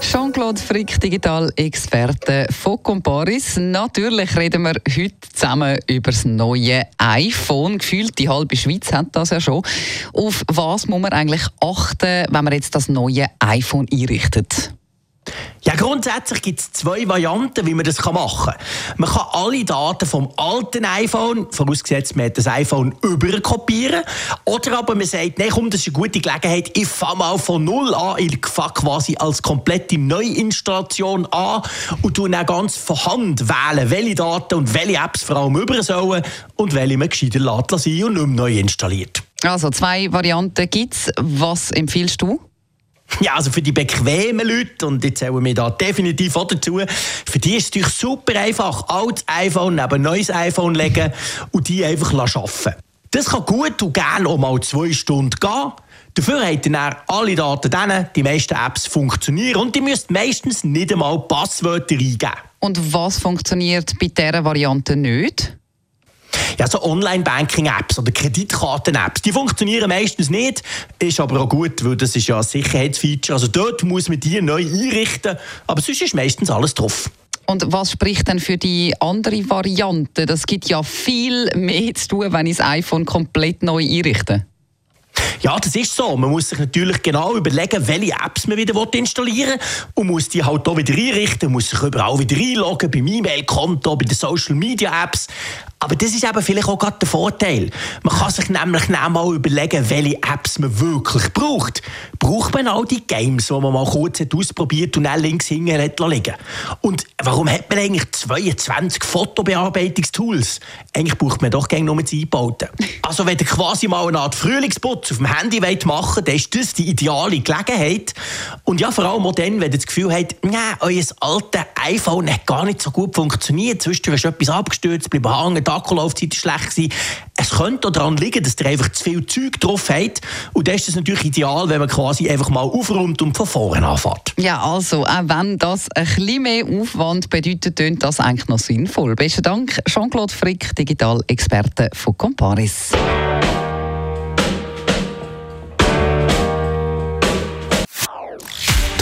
Jean-Claude Frick, Digital-Experte von Comparis. Natürlich reden wir heute zusammen über das neue iPhone. Gefühlt die halbe Schweiz hat das ja schon. Auf was muss man eigentlich achten, wenn man jetzt das neue iPhone einrichtet? Ja, grundsätzlich gibt es zwei Varianten, wie man das machen kann. Man kann alle Daten vom alten iPhone, vorausgesetzt man hat das iPhone überkopieren, oder aber man sagt, nee, komm, das ist eine gute Gelegenheit, ich fange mal von Null an, ich fange quasi als komplette Neuinstallation an und tue dann ganz von Hand wählen, welche Daten und welche Apps vor allem über sollen und welche man gescheiter lassen und nicht mehr neu installiert. Also zwei Varianten gibt es. Was empfiehlst du? Ja, also für die bequemen Leute, und jetzt zählen wir da definitiv auch dazu, für die ist es natürlich super einfach, altes iPhone neben ein neues iPhone legen und die einfach arbeiten Das kann gut und gerne auch mal zwei Stunden gehen. Dafür habt ihr dann alle Daten drin, die meisten Apps funktionieren und die müsst meistens nicht einmal Passwörter eingeben. Und was funktioniert bei dieser Variante nicht? Ja, so Online-Banking-Apps oder Kreditkarten-Apps, die funktionieren meistens nicht, ist aber auch gut, weil das ist ja ein Sicherheitsfeature. Also dort muss man die neu einrichten, aber sonst ist meistens alles drauf. Und was spricht denn für die andere Variante? Das gibt ja viel mehr zu tun, wenn ich das iPhone komplett neu einrichte. Ja, das ist so. Man muss sich natürlich genau überlegen, welche Apps man wieder installieren will und muss die halt auch wieder einrichten, muss sich überall wieder einloggen, beim E-Mail-Konto, bei den Social-Media-Apps. Aber das ist eben vielleicht auch gerade der Vorteil. Man kann sich nämlich mal überlegen, welche Apps man wirklich braucht. Braucht man all die Games, die man mal kurz hat ausprobiert und dann links hinten hat liegen Und warum hat man eigentlich 22 Fotobearbeitungstools? Eigentlich braucht man doch gerne nur das Einbauten. Also wenn ihr quasi mal eine Art Frühlingsputz auf dem Handy wollt machen dann ist das die ideale Gelegenheit. Und ja, vor allem auch dann, wenn ihr das Gefühl habt, euer altes iPhone hat gar nicht so gut funktioniert, zwischendurch ist etwas abgestürzt, bleibt hängen, die Akkulaufzeit schlecht gewesen. Es könnte daran liegen, dass ihr einfach zu viel Zeug drauf habt. Und dann ist es natürlich ideal, wenn man quasi einfach mal aufräumt und von vorne anfängt. Ja, also, auch wenn das ein bisschen mehr Aufwand bedeutet, tönt das eigentlich noch sinnvoll. Besten Dank, Jean-Claude Frick, Digital-Experte von Comparis.